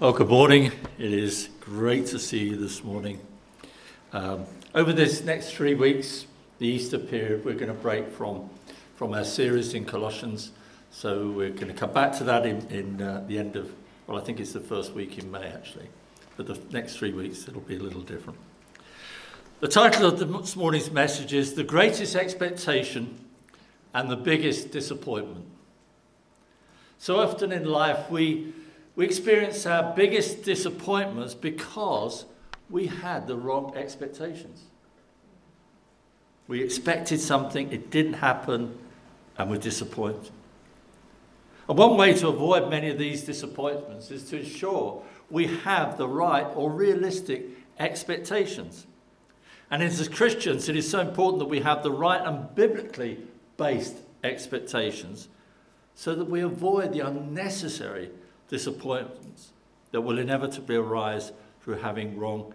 Well, good morning. It is great to see you this morning. Um, over this next three weeks, the Easter period, we're going to break from, from our series in Colossians. So we're going to come back to that in, in uh, the end of, well, I think it's the first week in May actually. But the next three weeks, it'll be a little different. The title of this morning's message is The Greatest Expectation and the Biggest Disappointment. So often in life, we we experience our biggest disappointments because we had the wrong expectations. We expected something, it didn't happen, and we're disappointed. And one way to avoid many of these disappointments is to ensure we have the right or realistic expectations. And as Christians, it is so important that we have the right and biblically based expectations so that we avoid the unnecessary disappointments that will inevitably arise through having wrong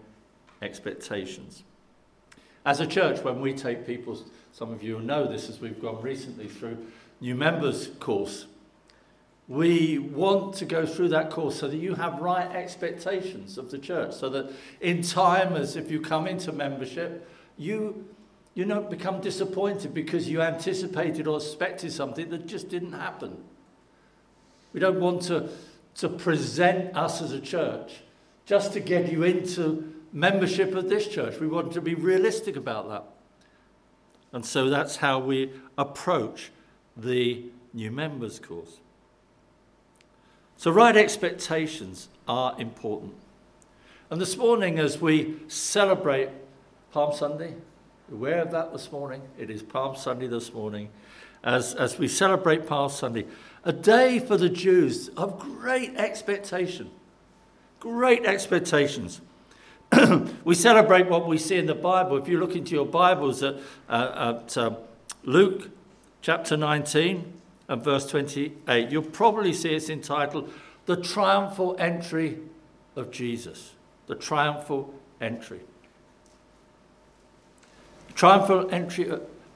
expectations. As a church, when we take people, some of you know this as we've gone recently through new members course, we want to go through that course so that you have right expectations of the church, so that in time, as if you come into membership, you you don't become disappointed because you anticipated or expected something that just didn't happen. We don't want to to present us as a church, just to get you into membership of this church. We want to be realistic about that. And so that's how we approach the new members course. So, right expectations are important. And this morning, as we celebrate Palm Sunday, aware of that this morning? It is Palm Sunday this morning. As, as we celebrate Palm Sunday, a day for the Jews of great expectation. Great expectations. we celebrate what we see in the Bible. If you look into your Bibles at, uh, at uh, Luke chapter 19 and verse 28, you'll probably see it's entitled The Triumphal Entry of Jesus. The Triumphal Entry. triumphal entry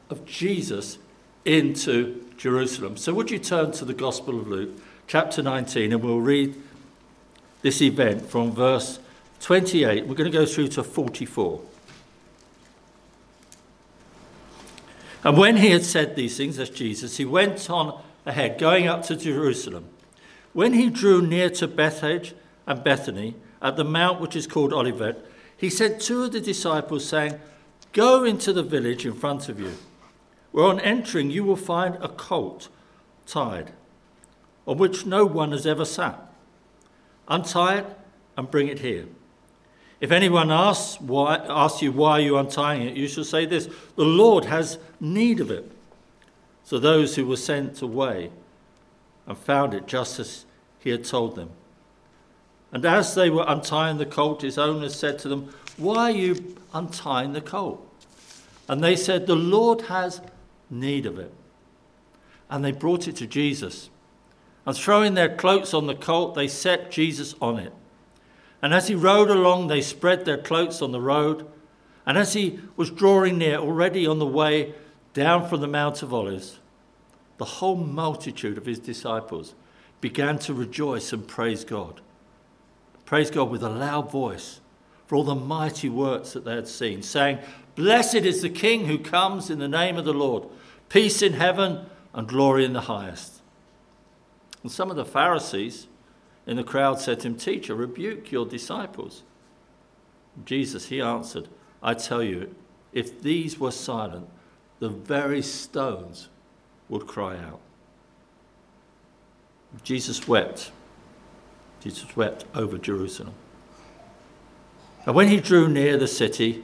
of Jesus into Jerusalem. So, would you turn to the Gospel of Luke, chapter 19, and we'll read this event from verse 28. We're going to go through to 44. And when he had said these things, as Jesus, he went on ahead, going up to Jerusalem. When he drew near to Bethphage and Bethany, at the mount which is called Olivet, he sent two of the disciples, saying, Go into the village in front of you where on entering you will find a colt tied, on which no one has ever sat. Untie it and bring it here. If anyone asks, why, asks you why you are untying it, you shall say this The Lord has need of it. So those who were sent away and found it just as he had told them. And as they were untying the colt, his owners said to them, Why are you untying the colt? And they said, The Lord has need of it. And they brought it to Jesus. And throwing their cloaks on the colt, they set Jesus on it. And as he rode along, they spread their cloaks on the road. And as he was drawing near, already on the way down from the Mount of Olives, the whole multitude of his disciples began to rejoice and praise God. Praise God with a loud voice for all the mighty works that they had seen, saying, Blessed is the King who comes in the name of the Lord peace in heaven and glory in the highest. And some of the Pharisees in the crowd said to him, Teacher, rebuke your disciples. Jesus, he answered, I tell you, if these were silent, the very stones would cry out. Jesus wept. Jesus wept over Jerusalem. And when he drew near the city,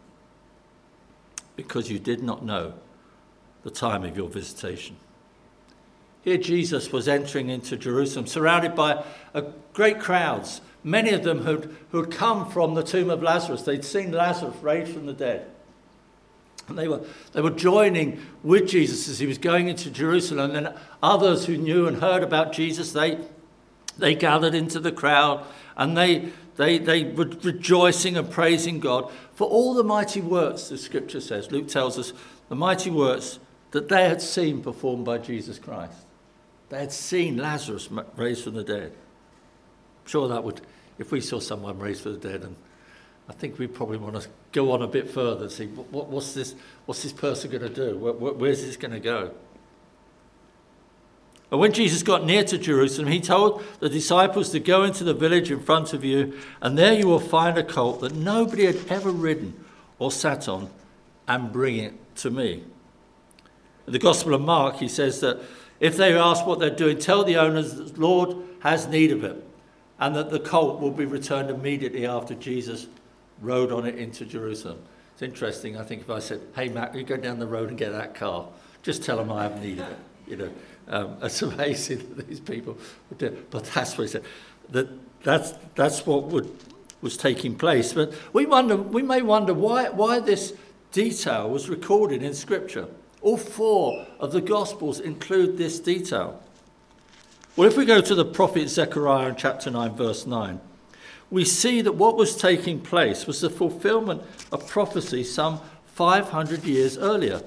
because you did not know the time of your visitation. Here, Jesus was entering into Jerusalem, surrounded by great crowds, Many of them who'd, who'd come from the tomb of Lazarus. They'd seen Lazarus raised from the dead. And they were, they were joining with Jesus as he was going into Jerusalem. And others who knew and heard about Jesus, they, they gathered into the crowd and they, they, they were rejoicing and praising God for all the mighty works, the scripture says. Luke tells us the mighty works that they had seen performed by Jesus Christ. They had seen Lazarus raised from the dead. I'm sure that would, if we saw someone raised from the dead, and I think we probably want to go on a bit further and see what, what's, this, what's this person going to do? Where, where's this going to go? And when Jesus got near to Jerusalem, he told the disciples to go into the village in front of you, and there you will find a colt that nobody had ever ridden or sat on, and bring it to me. In the Gospel of Mark, he says that if they ask what they're doing, tell the owners that the Lord has need of it, and that the colt will be returned immediately after Jesus rode on it into Jerusalem. It's interesting, I think, if I said, Hey, Matt, you go down the road and get that car, just tell them I have need of it. You know, um, it's amazing that these people would do. But that's what he said. That, that's, that's what would, was taking place. But we, wonder, we may wonder why, why this detail was recorded in Scripture. All four of the Gospels include this detail. Well, if we go to the prophet Zechariah in chapter 9, verse 9, we see that what was taking place was the fulfillment of prophecy some 500 years earlier.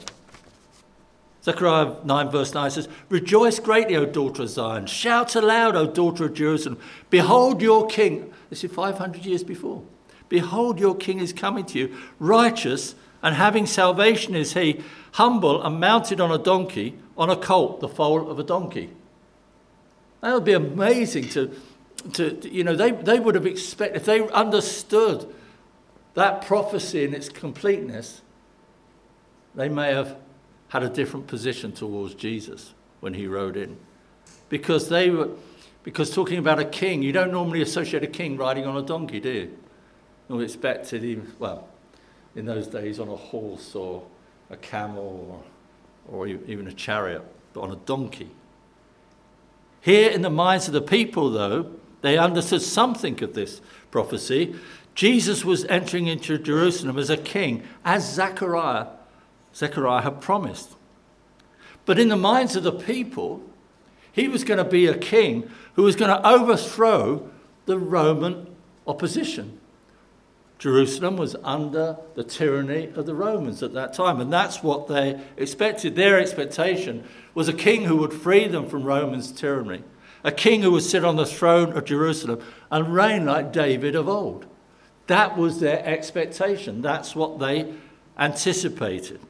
Zechariah 9, verse 9 says, Rejoice greatly, O daughter of Zion. Shout aloud, O daughter of Jerusalem. Behold your king. This is 500 years before. Behold, your king is coming to you, righteous and having salvation is he, humble and mounted on a donkey, on a colt, the foal of a donkey. That would be amazing to, to, you know, they, they would have expected, if they understood that prophecy in its completeness, they may have had a different position towards Jesus when he rode in. Because they were, because talking about a king, you don't normally associate a king riding on a donkey, do you? You expected him, well, in those days on a horse or a camel or, or even a chariot, but on a donkey. Here in the minds of the people, though, they understood something of this prophecy. Jesus was entering into Jerusalem as a king, as Zechariah Zechariah had promised. But in the minds of the people, he was going to be a king who was going to overthrow the Roman opposition. Jerusalem was under the tyranny of the Romans at that time, and that's what they expected. Their expectation was a king who would free them from Romans' tyranny, a king who would sit on the throne of Jerusalem and reign like David of old. That was their expectation. That's what they anticipated.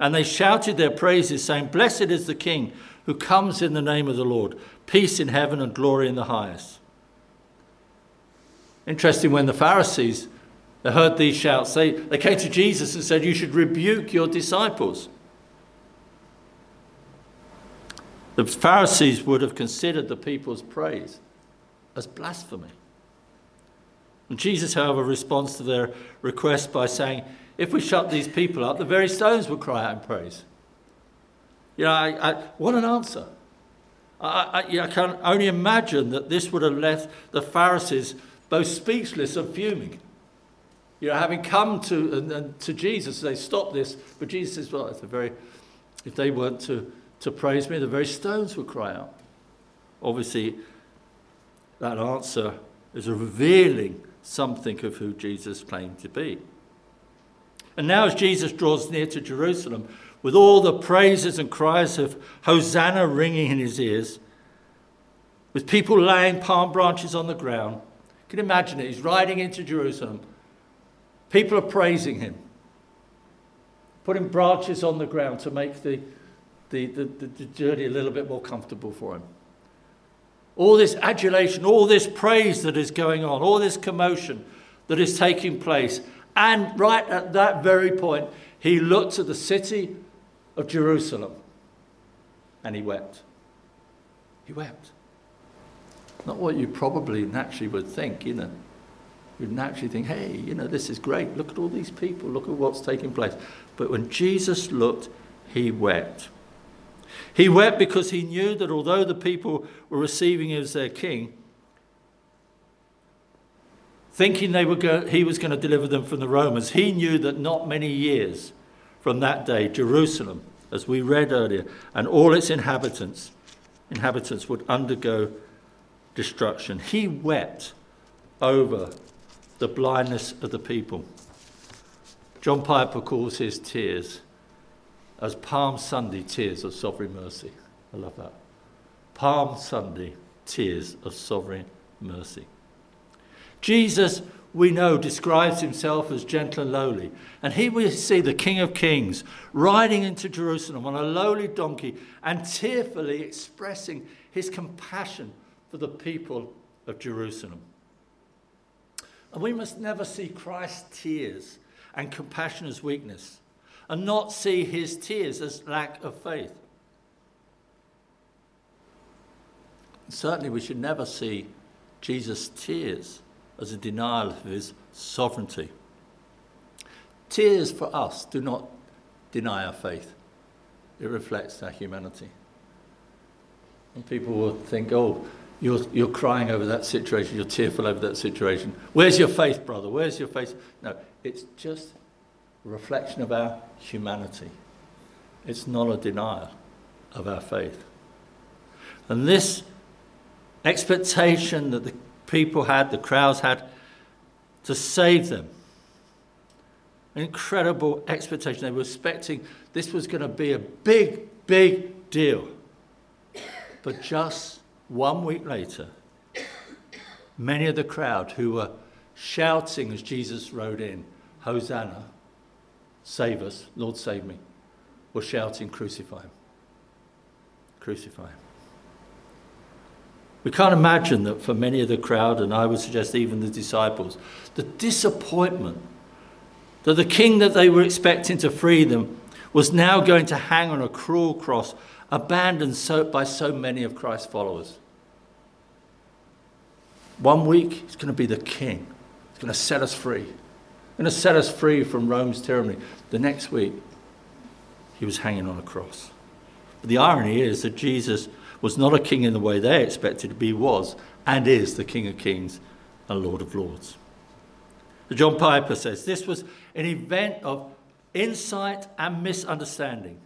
And they shouted their praises, saying, Blessed is the King who comes in the name of the Lord, peace in heaven and glory in the highest. Interesting, when the Pharisees they heard these shouts, they, they came to Jesus and said, You should rebuke your disciples. The Pharisees would have considered the people's praise as blasphemy. And Jesus, however, responds to their request by saying, if we shut these people up, the very stones would cry out in praise. You know, I, I, what an answer. I, I, I can only imagine that this would have left the Pharisees both speechless and fuming. You know, having come to, and, and to Jesus, they stop this, but Jesus says, well, it's a very, if they weren't to, to praise me, the very stones would cry out. Obviously, that answer is revealing something of who Jesus claimed to be. And now, as Jesus draws near to Jerusalem, with all the praises and cries of Hosanna ringing in his ears, with people laying palm branches on the ground, you can imagine it. He's riding into Jerusalem. People are praising him, putting branches on the ground to make the, the, the, the journey a little bit more comfortable for him. All this adulation, all this praise that is going on, all this commotion that is taking place and right at that very point, he looked at the city of Jerusalem and he wept. He wept. Not what you probably naturally would think, you know. You'd naturally think, hey, you know, this is great. Look at all these people. Look at what's taking place. But when Jesus looked, he wept. He wept because he knew that although the people were receiving him as their king, thinking they were go- he was going to deliver them from the Romans. He knew that not many years from that day, Jerusalem, as we read earlier, and all its inhabitants, inhabitants would undergo destruction. He wept over the blindness of the people. John Piper calls his tears as Palm Sunday tears of sovereign mercy. I love that. Palm Sunday tears of sovereign mercy. Jesus, we know, describes himself as gentle and lowly. And here we see the King of Kings riding into Jerusalem on a lowly donkey and tearfully expressing his compassion for the people of Jerusalem. And we must never see Christ's tears and compassion as weakness, and not see his tears as lack of faith. Certainly, we should never see Jesus' tears as a denial of his sovereignty. Tears for us do not deny our faith, it reflects our humanity. And people will think, oh, you're, you're crying over that situation, you're tearful over that situation. Where's your faith, brother? Where's your faith? No, it's just a reflection of our humanity. It's not a denial of our faith. And this expectation that the people had, the crowds had, to save them, incredible expectation. They were expecting this was going to be a big, big deal. But just one week later, many of the crowd who were shouting as Jesus rode in, Hosanna, save us, Lord save me, were shouting, Crucify him. Crucify him. We can't imagine that for many of the crowd, and I would suggest even the disciples, the disappointment that the king that they were expecting to free them was now going to hang on a cruel cross, abandoned so, by so many of Christ's followers. One week, he's going to be the king. He's going to set us free. He's going to set us free from Rome's tyranny. The next week, he was hanging on a cross. But the irony is that Jesus was not a king in the way they expected to be, was and is the King of Kings and Lord of Lords. John Piper says this was an event of insight and misunderstanding.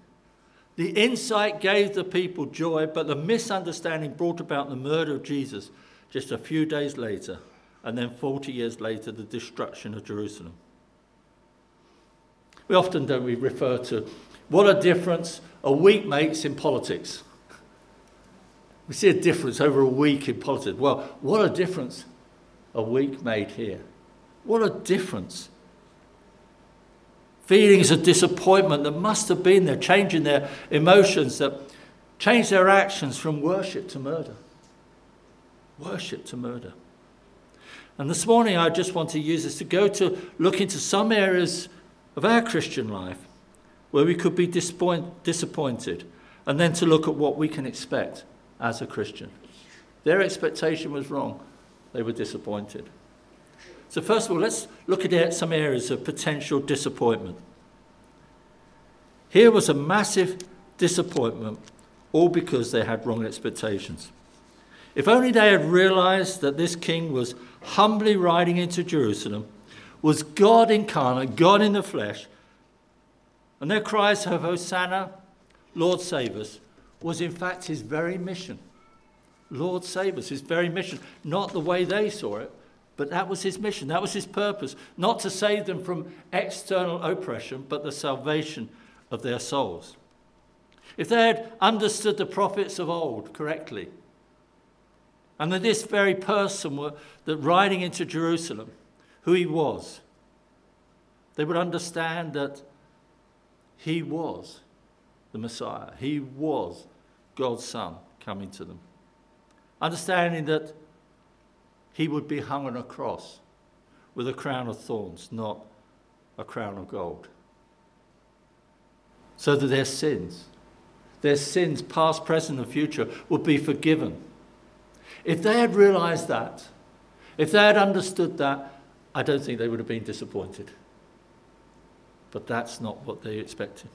The insight gave the people joy, but the misunderstanding brought about the murder of Jesus just a few days later, and then 40 years later, the destruction of Jerusalem. We often don't we refer to what a difference a week makes in politics. We see a difference over a week in politics. Well, what a difference a week made here. What a difference. Feelings of disappointment that must have been there, changing their emotions, that changed their actions from worship to murder worship to murder. And this morning, I just want to use this to go to look into some areas of our Christian life where we could be disappointed, and then to look at what we can expect as a Christian. Their expectation was wrong, they were disappointed. So, first of all, let's look at some areas of potential disappointment. Here was a massive disappointment, all because they had wrong expectations. If only they had realized that this king was humbly riding into Jerusalem, was God incarnate, God in the flesh, and their cries of Hosanna, Lord save us, was in fact his very mission. Lord save us, his very mission. Not the way they saw it, but that was his mission. That was his purpose. Not to save them from external oppression, but the salvation of their souls. If they had understood the prophets of old correctly, and that this very person were, that riding into Jerusalem, who he was, they would understand that he was the Messiah. He was God's Son coming to them. Understanding that he would be hung on a cross with a crown of thorns, not a crown of gold. So that their sins, their sins, past, present, and future, would be forgiven if they had realized that, if they had understood that, I don't think they would have been disappointed. But that's not what they expected.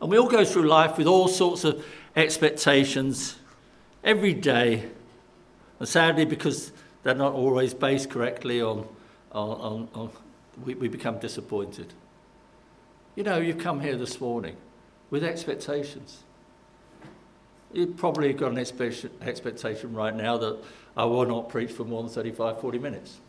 And we all go through life with all sorts of expectations every day. And sadly, because they're not always based correctly on, on, on, on we, we become disappointed. You know, you've come here this morning with expectations. You've probably got an expectation right now that I will not preach for more than 35, 40 minutes.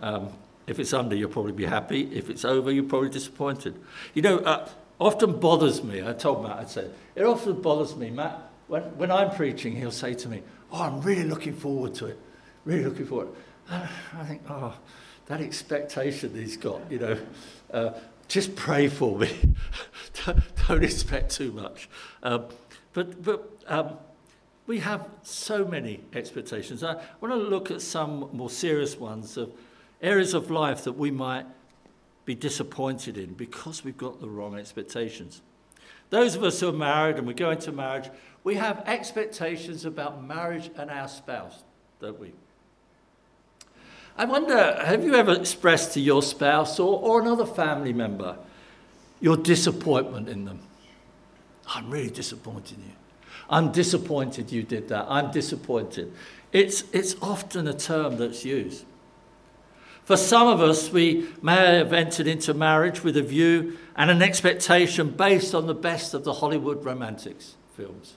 Um, if it's under, you'll probably be happy. If it's over, you're probably disappointed. You know, uh, often bothers me, I told Matt, I said, it often bothers me, Matt, when, when I'm preaching, he'll say to me, Oh, I'm really looking forward to it. Really looking forward. Uh, I think, oh, that expectation he's got, you know, uh, just pray for me. don't, expect too much. Um, but but um, we have so many expectations. I want to look at some more serious ones of areas of life that we might be disappointed in because we've got the wrong expectations. Those of us who are married and we go into marriage, we have expectations about marriage and our spouse, don't we? I wonder, have you ever expressed to your spouse or, or another family member your disappointment in them? I'm really disappointed in you. I'm disappointed you did that. I'm disappointed. It's, it's often a term that's used. For some of us, we may have entered into marriage with a view and an expectation based on the best of the Hollywood romantics films.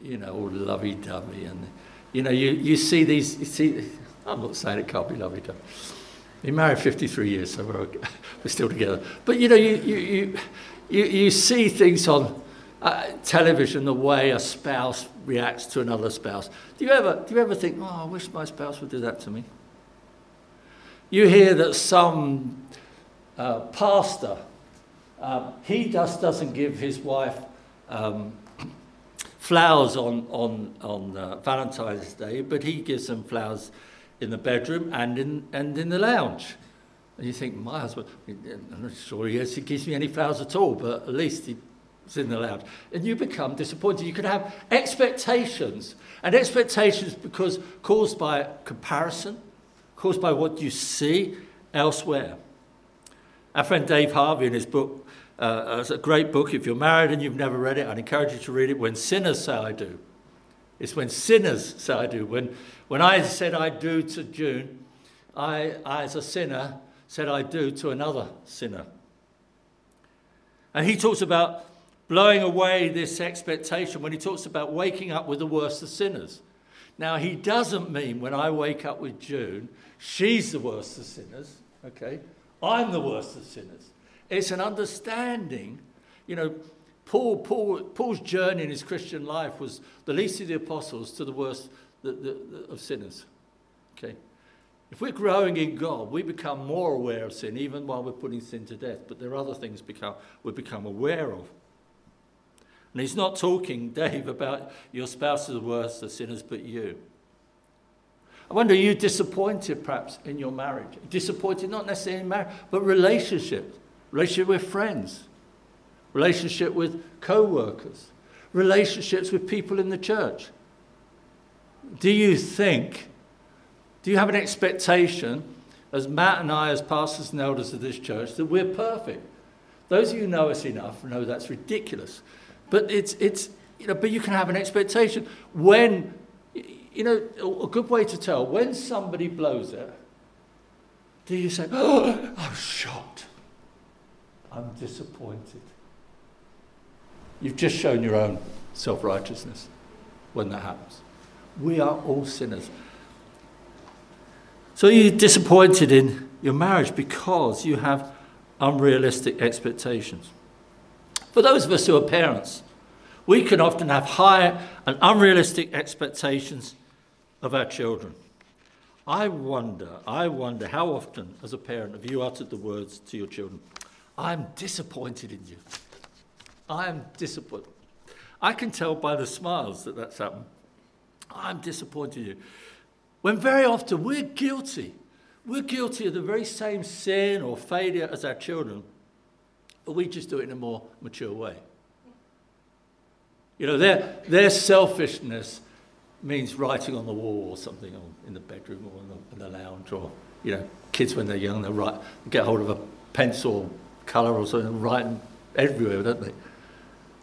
You know, all lovey dovey. And, you know, you, you see these, you see, I'm not saying it can't be lovey dovey. Been married 53 years, so we're, we're still together. But, you know, you, you, you, you, you see things on uh, television the way a spouse reacts to another spouse. Do you ever, do you ever think, oh, I wish my spouse would do that to me? You hear that some uh, pastor, um, he just doesn't give his wife um, flowers on, on, on uh, Valentine's Day, but he gives them flowers in the bedroom and in, and in the lounge. And you think, my husband, I'm not sure he, he gives me any flowers at all, but at least he's in the lounge. And you become disappointed. You could have expectations, and expectations because caused by comparison, caused by what you see elsewhere. Our friend Dave Harvey, in his book, uh, it's a great book. If you're married and you've never read it, I'd encourage you to read it. When sinners say I do. It's when sinners say I do. When, when I said I do to June, I, I, as a sinner, said I do to another sinner. And he talks about blowing away this expectation when he talks about waking up with the worst of sinners. Now, he doesn't mean when I wake up with June, she's the worst of sinners, okay? I'm the worst of sinners. It's an understanding. You know, Paul, Paul, Paul's journey in his Christian life was the least of the apostles to the worst the, the, the, of sinners. Okay? If we're growing in God, we become more aware of sin, even while we're putting sin to death. But there are other things become, we become aware of. And he's not talking, Dave, about your spouse is the worst of sinners, but you. I wonder, are you disappointed perhaps in your marriage? Disappointed not necessarily in marriage, but relationships, relationship with friends, relationship with co-workers, relationships with people in the church. Do you think, do you have an expectation, as Matt and I, as pastors and elders of this church, that we're perfect? Those of you who know us enough know that's ridiculous. But it's, it's you know, but you can have an expectation when, you know, a good way to tell when somebody blows it. Do you say, "Oh, I'm shocked. I'm disappointed." You've just shown your own self-righteousness when that happens. We are all sinners. So you're disappointed in your marriage because you have unrealistic expectations. For those of us who are parents, we can often have high and unrealistic expectations of our children. I wonder, I wonder how often, as a parent, have you uttered the words to your children, I'm disappointed in you. I am disappointed. I can tell by the smiles that that's happened. I'm disappointed in you. When very often we're guilty. We're guilty of the very same sin or failure as our children, but we just do it in a more mature way. You know, their, their selfishness means writing on the wall or something or in the bedroom or in the, in the lounge or, you know, kids when they're young, they write, get hold of a pencil, colour or something and write everywhere, don't they?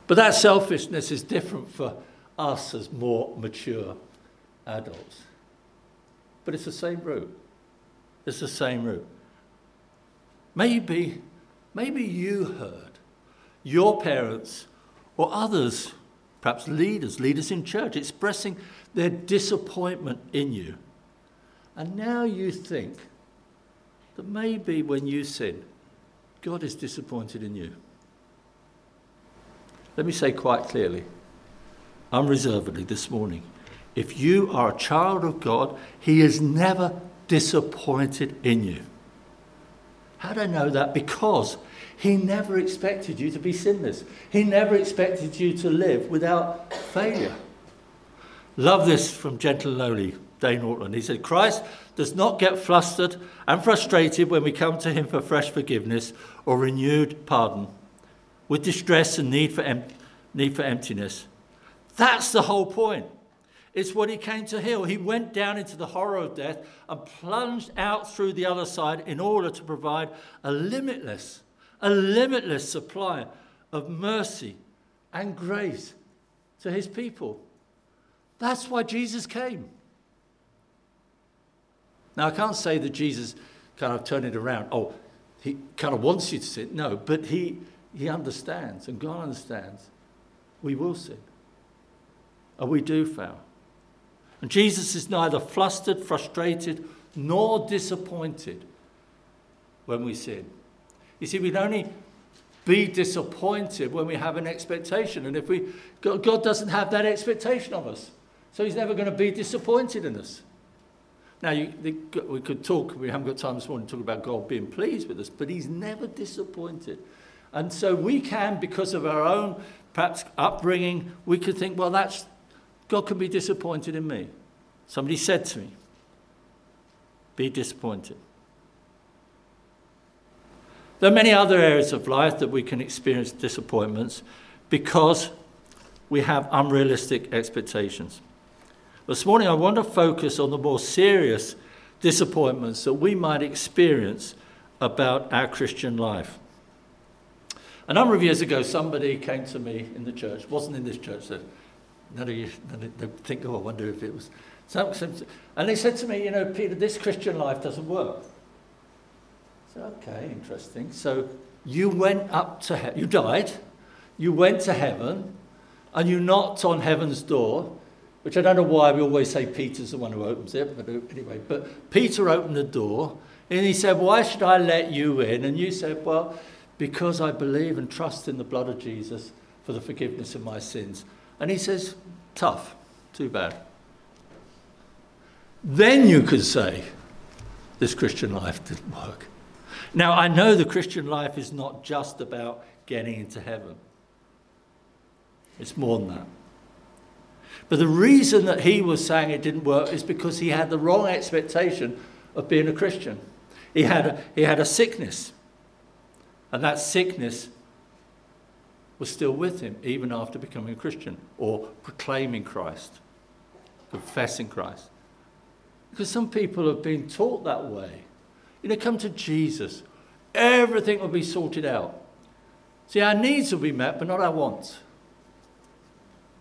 But that selfishness is different for us as more mature adults. but it's the same root. It's the same root. Maybe, maybe you heard your parents or others, perhaps leaders, leaders in church, expressing their disappointment in you. And now you think that maybe when you sin, God is disappointed in you. Let me say quite clearly, unreservedly this morning, if you are a child of God, He is never disappointed in you. How do I know that? Because He never expected you to be sinless. He never expected you to live without failure. Love this from Gentle Lowly, Dane Ortlund. He said, Christ does not get flustered and frustrated when we come to Him for fresh forgiveness or renewed pardon with distress and need for, em- need for emptiness. That's the whole point. It's what he came to heal. He went down into the horror of death and plunged out through the other side in order to provide a limitless, a limitless supply of mercy and grace to his people. That's why Jesus came. Now, I can't say that Jesus kind of turned it around. Oh, he kind of wants you to sin. No, but he, he understands, and God understands. We will sin. And we do fail. And Jesus is neither flustered, frustrated, nor disappointed when we sin. You see, we'd only be disappointed when we have an expectation. And if we, God doesn't have that expectation of us. So he's never going to be disappointed in us. Now, you, we could talk, we haven't got time this morning to talk about God being pleased with us, but he's never disappointed. And so we can, because of our own perhaps upbringing, we could think, well, that's God can be disappointed in me. Somebody said to me, be disappointed. There are many other areas of life that we can experience disappointments because we have unrealistic expectations. This morning, I want to focus on the more serious disappointments that we might experience about our Christian life. A number of years ago, somebody came to me in the church, wasn't in this church, so none of you think, oh, I wonder if it was. And they said to me, you know, Peter, this Christian life doesn't work. I said, okay, interesting. So you went up to heaven, you died, you went to heaven, and you knocked on heaven's door, which I don't know why we always say Peter's the one who opens it, but anyway, but Peter opened the door, and he said, why should I let you in? And you said, well, because I believe and trust in the blood of Jesus for the forgiveness of my sins. And he says, Tough, too bad. Then you could say, This Christian life didn't work. Now, I know the Christian life is not just about getting into heaven, it's more than that. But the reason that he was saying it didn't work is because he had the wrong expectation of being a Christian. He had a, he had a sickness, and that sickness was still with him even after becoming a Christian or proclaiming Christ, confessing Christ. Because some people have been taught that way. You know, come to Jesus, everything will be sorted out. See, our needs will be met, but not our wants.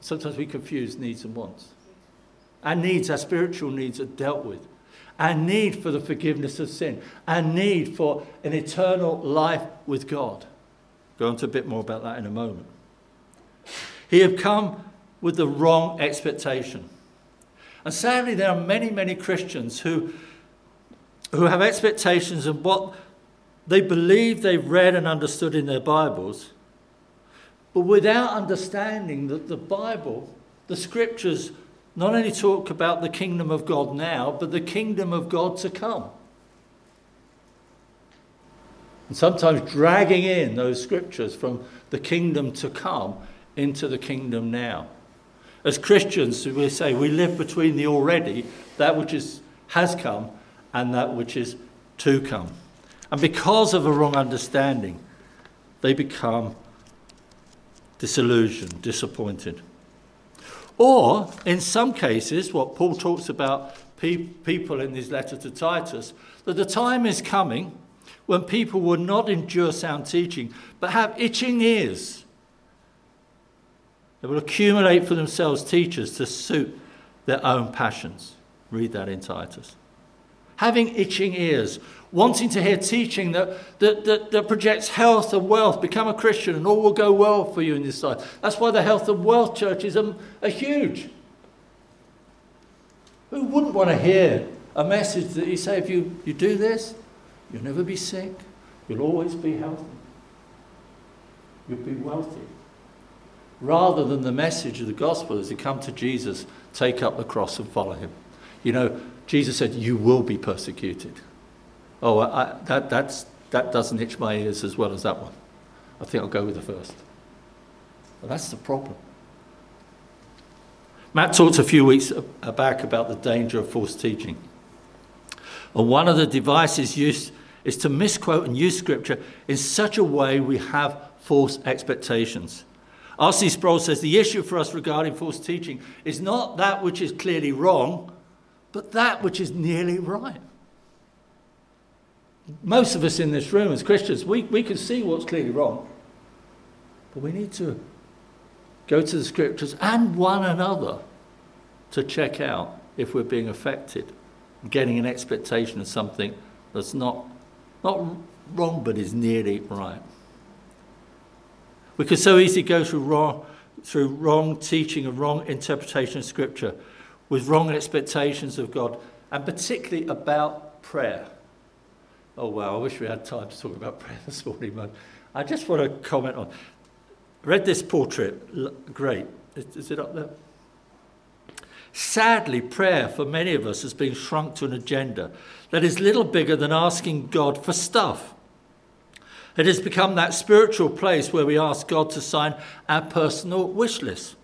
Sometimes we confuse needs and wants. Our needs, our spiritual needs, are dealt with. Our need for the forgiveness of sin, our need for an eternal life with God. Go on to a bit more about that in a moment. He had come with the wrong expectation. And sadly, there are many, many Christians who, who have expectations of what they believe they've read and understood in their Bibles, but without understanding that the Bible, the scriptures, not only talk about the kingdom of God now, but the kingdom of God to come and sometimes dragging in those scriptures from the kingdom to come into the kingdom now. As Christians, we say we live between the already, that which is, has come, and that which is to come. And because of a wrong understanding, they become disillusioned, disappointed. Or, in some cases, what Paul talks about pe- people in his letter to Titus, that the time is coming when people will not endure sound teaching, but have itching ears. They will accumulate for themselves teachers to suit their own passions. Read that in Titus. having itching ears, wanting to hear teaching that, that, that, that projects health and wealth. Become a Christian and all will go well for you in this life. That's why the health and wealth churches are, um, are huge. Who wouldn't want to hear a message that you say, if you, you do this, you'll never be sick, you'll always be healthy, you'll be wealthy? Rather than the message of the gospel is to come to Jesus, take up the cross and follow him. You know, Jesus said, You will be persecuted. Oh, I, that, that's, that doesn't itch my ears as well as that one. I think I'll go with the first. Well, that's the problem. Matt talked a few weeks back about the danger of false teaching. And one of the devices used is to misquote and use scripture in such a way we have false expectations. R.C. Sproul says the issue for us regarding false teaching is not that which is clearly wrong, but that which is nearly right most of us in this room as Christians, we, we can see what's clearly wrong. But we need to go to the scriptures and one another to check out if we're being affected, getting an expectation of something that's not, not wrong but is nearly right. We could so easily go through wrong, through wrong teaching and wrong interpretation of Scripture with wrong expectations of God, and particularly about prayer. Oh, wow, I wish we had time to talk about prayer this morning, but I just want to comment on. Read this portrait. Great. Is, is it up there? Sadly, prayer for many of us has been shrunk to an agenda that is little bigger than asking God for stuff. It has become that spiritual place where we ask God to sign our personal wish list.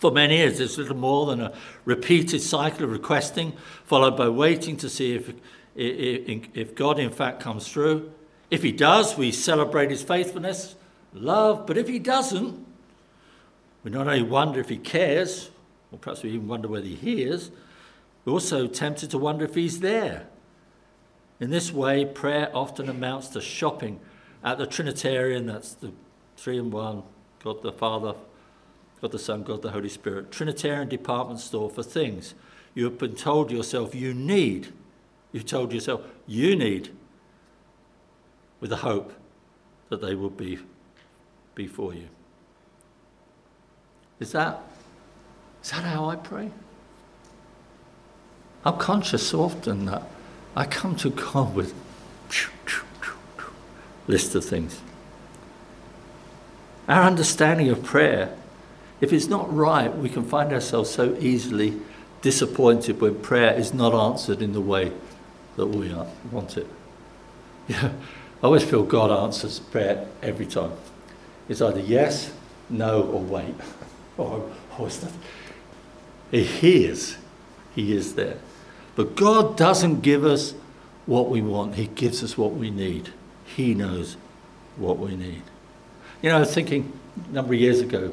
For many years, it's little more than a repeated cycle of requesting, followed by waiting to see if if God in fact comes through. If he does, we celebrate his faithfulness, love. But if he doesn't, we not only wonder if he cares, or perhaps we even wonder whether he hears, we're also tempted to wonder if he's there. In this way, prayer often amounts to shopping at the Trinitarian, that's the three in one, God the Father, God the Son, God the Holy Spirit, Trinitarian department store for things you have been told yourself you need You've told yourself you need with the hope that they will be before you. Is that, is that how I pray? I'm conscious so often that I come to God with list of things. Our understanding of prayer, if it's not right, we can find ourselves so easily disappointed when prayer is not answered in the way that we want it. Yeah, I always feel God answers prayer every time. It's either yes, no, or wait. or, or it's not. He hears, He is there. But God doesn't give us what we want, He gives us what we need. He knows what we need. You know, I was thinking a number of years ago,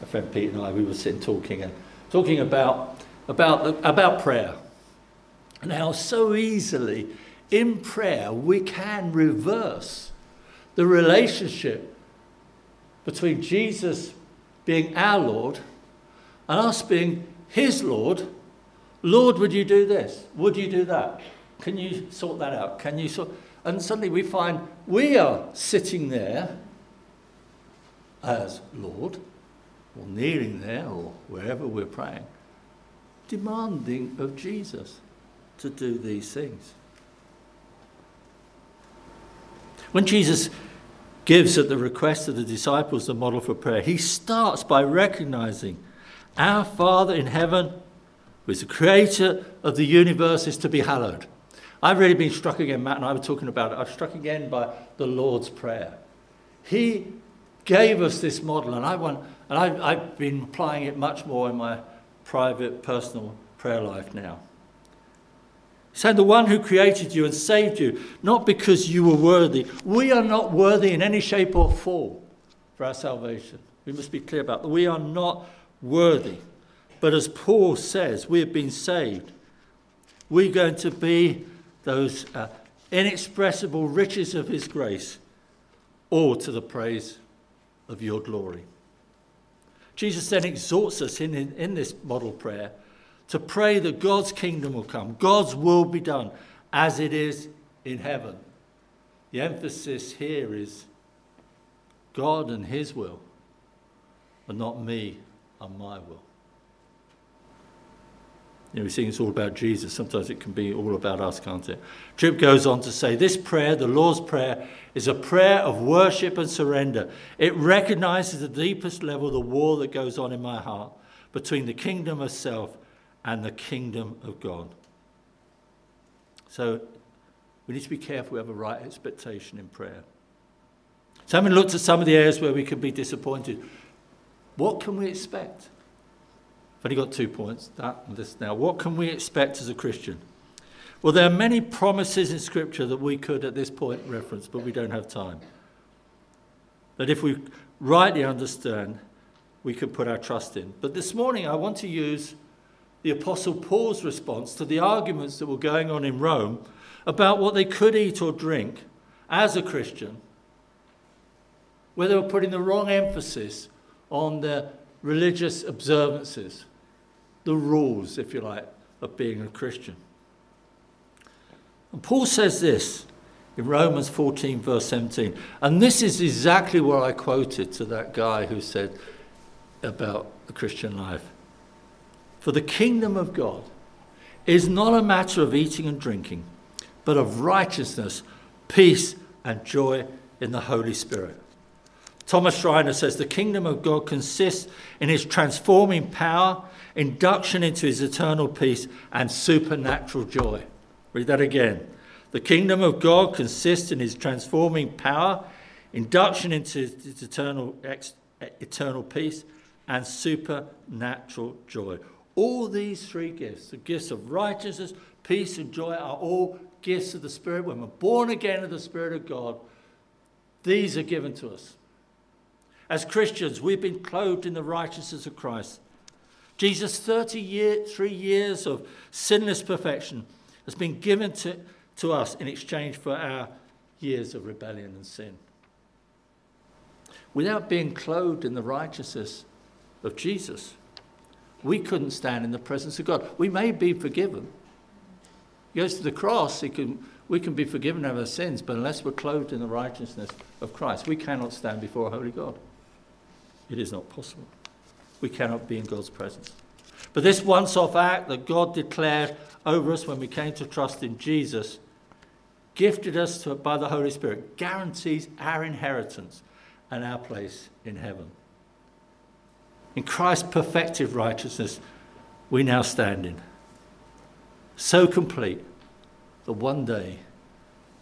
my friend Pete and I, we were sitting talking and talking about, about, about prayer and how so easily in prayer we can reverse the relationship between Jesus being our Lord and us being his Lord. Lord, would you do this? Would you do that? Can you sort that out? Can you sort? And suddenly we find we are sitting there as Lord, or kneeling there, or wherever we're praying, demanding of Jesus to do these things. When Jesus gives at the request of the disciples the model for prayer, he starts by recognizing our Father in heaven, who is the creator of the universe, is to be hallowed. I've really been struck again, Matt and I were talking about it. I'm struck again by the Lord's Prayer. He gave us this model, and, I want, and I've, I've been applying it much more in my private, personal prayer life now. Saying the one who created you and saved you, not because you were worthy. We are not worthy in any shape or form for our salvation. We must be clear about that. We are not worthy. But as Paul says, we have been saved. We're going to be those uh, inexpressible riches of his grace, all to the praise of your glory. Jesus then exhorts us in, in, in this model prayer to pray that God's kingdom will come, God's will be done as it is in heaven. The emphasis here is God and His will, and not me and my will. You know, we sing it's all about Jesus. Sometimes it can be all about us, can't it? Tripp goes on to say this prayer, the Lord's Prayer, is a prayer of worship and surrender. It recognizes the deepest level the war that goes on in my heart between the kingdom of self and the kingdom of God. So we need to be careful we have a right expectation in prayer. So, having looked at some of the areas where we can be disappointed, what can we expect? I've only got two points, that and this now. What can we expect as a Christian? Well, there are many promises in Scripture that we could at this point reference, but we don't have time. That if we rightly understand, we can put our trust in. But this morning, I want to use the Apostle Paul's response to the arguments that were going on in Rome about what they could eat or drink as a Christian, where they were putting the wrong emphasis on the religious observances the rules, if you like, of being a Christian. And Paul says this in Romans 14, verse 17. And this is exactly what I quoted to that guy who said about the Christian life. For the kingdom of God is not a matter of eating and drinking, but of righteousness, peace, and joy in the Holy Spirit. Thomas Schreiner says the kingdom of God consists in his transforming power induction into his eternal peace, and supernatural joy. Read that again. The kingdom of God consists in his transforming power, induction into his eternal, eternal peace, and supernatural joy. All these three gifts, the gifts of righteousness, peace, and joy, are all gifts of the Spirit. When we're born again of the Spirit of God, these are given to us. As Christians, we've been clothed in the righteousness of Christ. Jesus' 33 years of sinless perfection has been given to, to us in exchange for our years of rebellion and sin. Without being clothed in the righteousness of Jesus, we couldn't stand in the presence of God. We may be forgiven. He goes to the cross, can, we can be forgiven of our sins, but unless we're clothed in the righteousness of Christ, we cannot stand before a holy God. It is not possible we cannot be in God's presence. But this once off act that God declared over us when we came to trust in Jesus, gifted us to, by the Holy Spirit, guarantees our inheritance and our place in heaven. In Christ's perfected righteousness, we now stand in. So complete that one day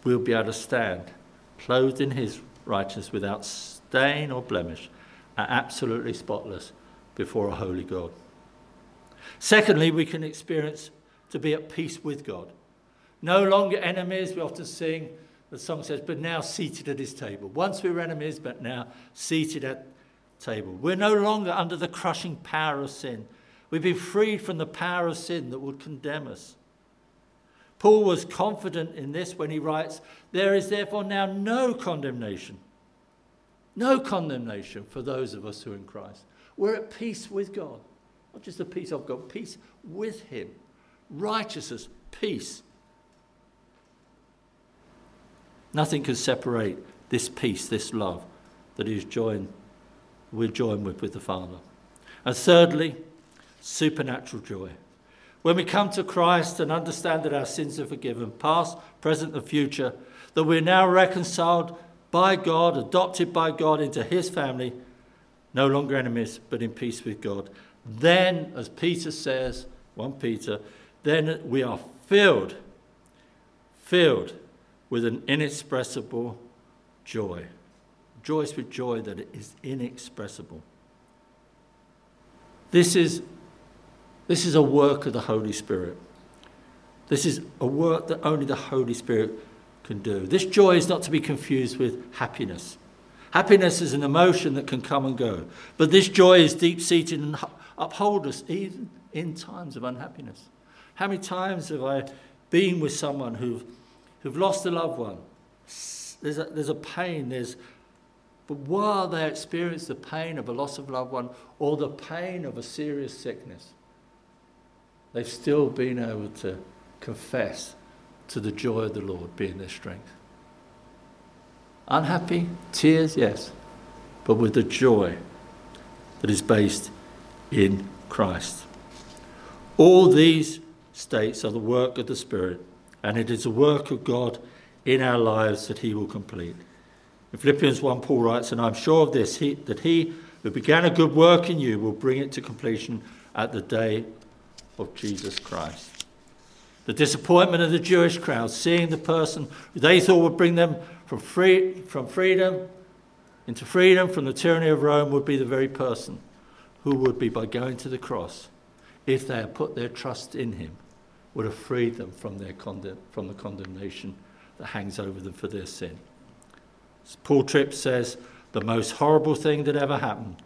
we'll be able to stand clothed in his righteousness without stain or blemish, absolutely spotless before a holy God. Secondly, we can experience to be at peace with God. No longer enemies, we often sing, the song says, but now seated at his table. Once we were enemies, but now seated at table. We're no longer under the crushing power of sin. We've been freed from the power of sin that would condemn us. Paul was confident in this when he writes, There is therefore now no condemnation. No condemnation for those of us who are in Christ. We're at peace with God. Not just the peace of God, peace with Him. Righteousness, peace. Nothing can separate this peace, this love that is joined, we're joined with with the Father. And thirdly, supernatural joy. When we come to Christ and understand that our sins are forgiven, past, present, and future, that we're now reconciled by God, adopted by God into His family, no longer enemies, but in peace with God. Then, as Peter says, 1 Peter, then we are filled, filled with an inexpressible joy. Joyous with joy that is inexpressible. This is, this is a work of the Holy Spirit. This is a work that only the Holy Spirit can do. This joy is not to be confused with happiness. Happiness is an emotion that can come and go. But this joy is deep seated and uphold us even in times of unhappiness. How many times have I been with someone who've, who've lost a loved one? There's a, there's a pain, there's, but while they experience the pain of a loss of a loved one or the pain of a serious sickness, they've still been able to confess to the joy of the Lord being their strength. Unhappy, tears, yes, but with the joy that is based in Christ. All these states are the work of the Spirit, and it is the work of God in our lives that He will complete. In Philippians 1, Paul writes, And I'm sure of this, he, that He who began a good work in you will bring it to completion at the day of Jesus Christ. The disappointment of the Jewish crowd, seeing the person they thought would bring them from, free, from freedom into freedom from the tyranny of Rome, would be the very person who would be, by going to the cross, if they had put their trust in him, would have freed them from, their condemn, from the condemnation that hangs over them for their sin. As Paul Tripp says, the most horrible thing that ever happened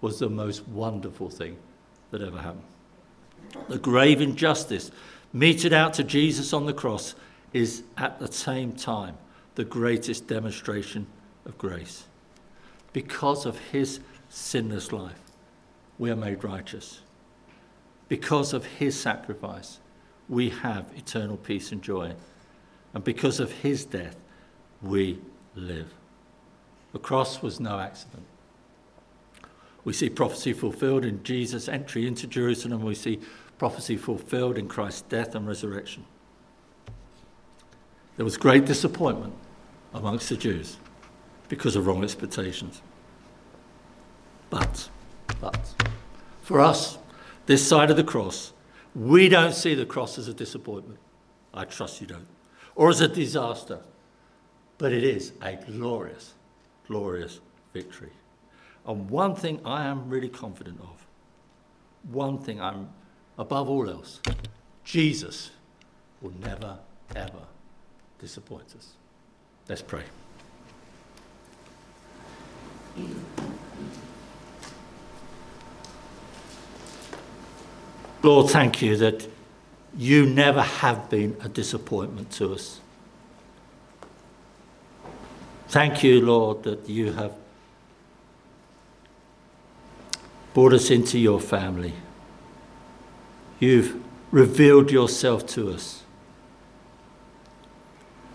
was the most wonderful thing that ever happened. The grave injustice meted out to Jesus on the cross is at the same time the greatest demonstration of grace. Because of his sinless life, we are made righteous. Because of his sacrifice, we have eternal peace and joy. And because of his death, we live. The cross was no accident. We see prophecy fulfilled in Jesus' entry into Jerusalem. We see prophecy fulfilled in Christ's death and resurrection. There was great disappointment amongst the Jews because of wrong expectations. But, but, for us, this side of the cross, we don't see the cross as a disappointment. I trust you don't. Or as a disaster. But it is a glorious, glorious victory. And one thing I am really confident of, one thing I'm above all else, Jesus will never, ever disappoint us. Let's pray. Lord, thank you that you never have been a disappointment to us. Thank you, Lord, that you have brought us into your family. You've revealed yourself to us.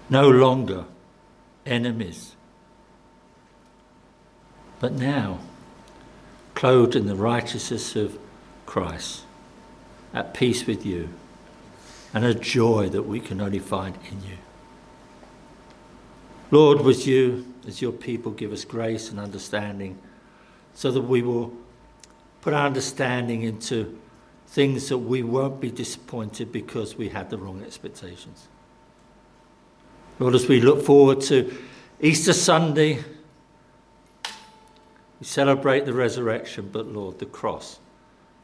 No longer enemies, but now clothed in the righteousness of Christ, at peace with you, and a joy that we can only find in you. Lord, with you, as your people, give us grace and understanding so that we will put our understanding into things that we won't be disappointed because we had the wrong expectations. Lord, as we look forward to Easter Sunday, we celebrate the resurrection, but Lord, the cross,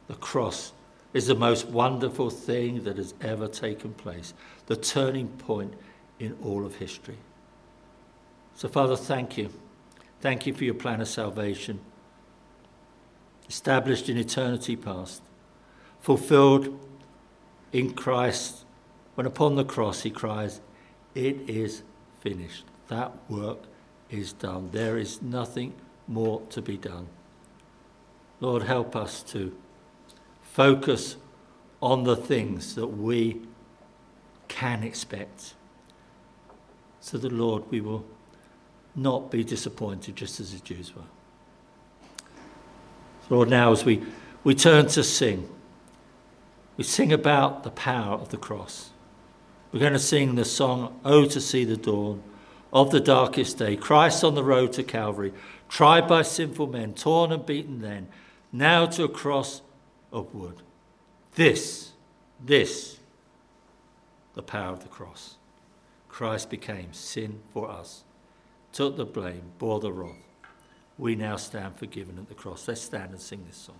the cross is the most wonderful thing that has ever taken place, the turning point in all of history. So, Father, thank you. Thank you for your plan of salvation established in eternity past, fulfilled in Christ, when upon the cross he cries, It is finished. That work is done. There is nothing more to be done. Lord, help us to focus on the things that we can expect. So that, Lord, we will not be disappointed just as the Jews were. Lord, now as we, we turn to sing, we sing about the power of the cross. We're going to sing the song, Oh, to see the dawn of the darkest day. Christ on the road to Calvary, tried by sinful men, torn and beaten then, now to a cross of wood. This, this, the power of the cross. Christ became sin for us, took the blame, bore the wrath we now stand forgiven at the cross. Let's stand and sing this song.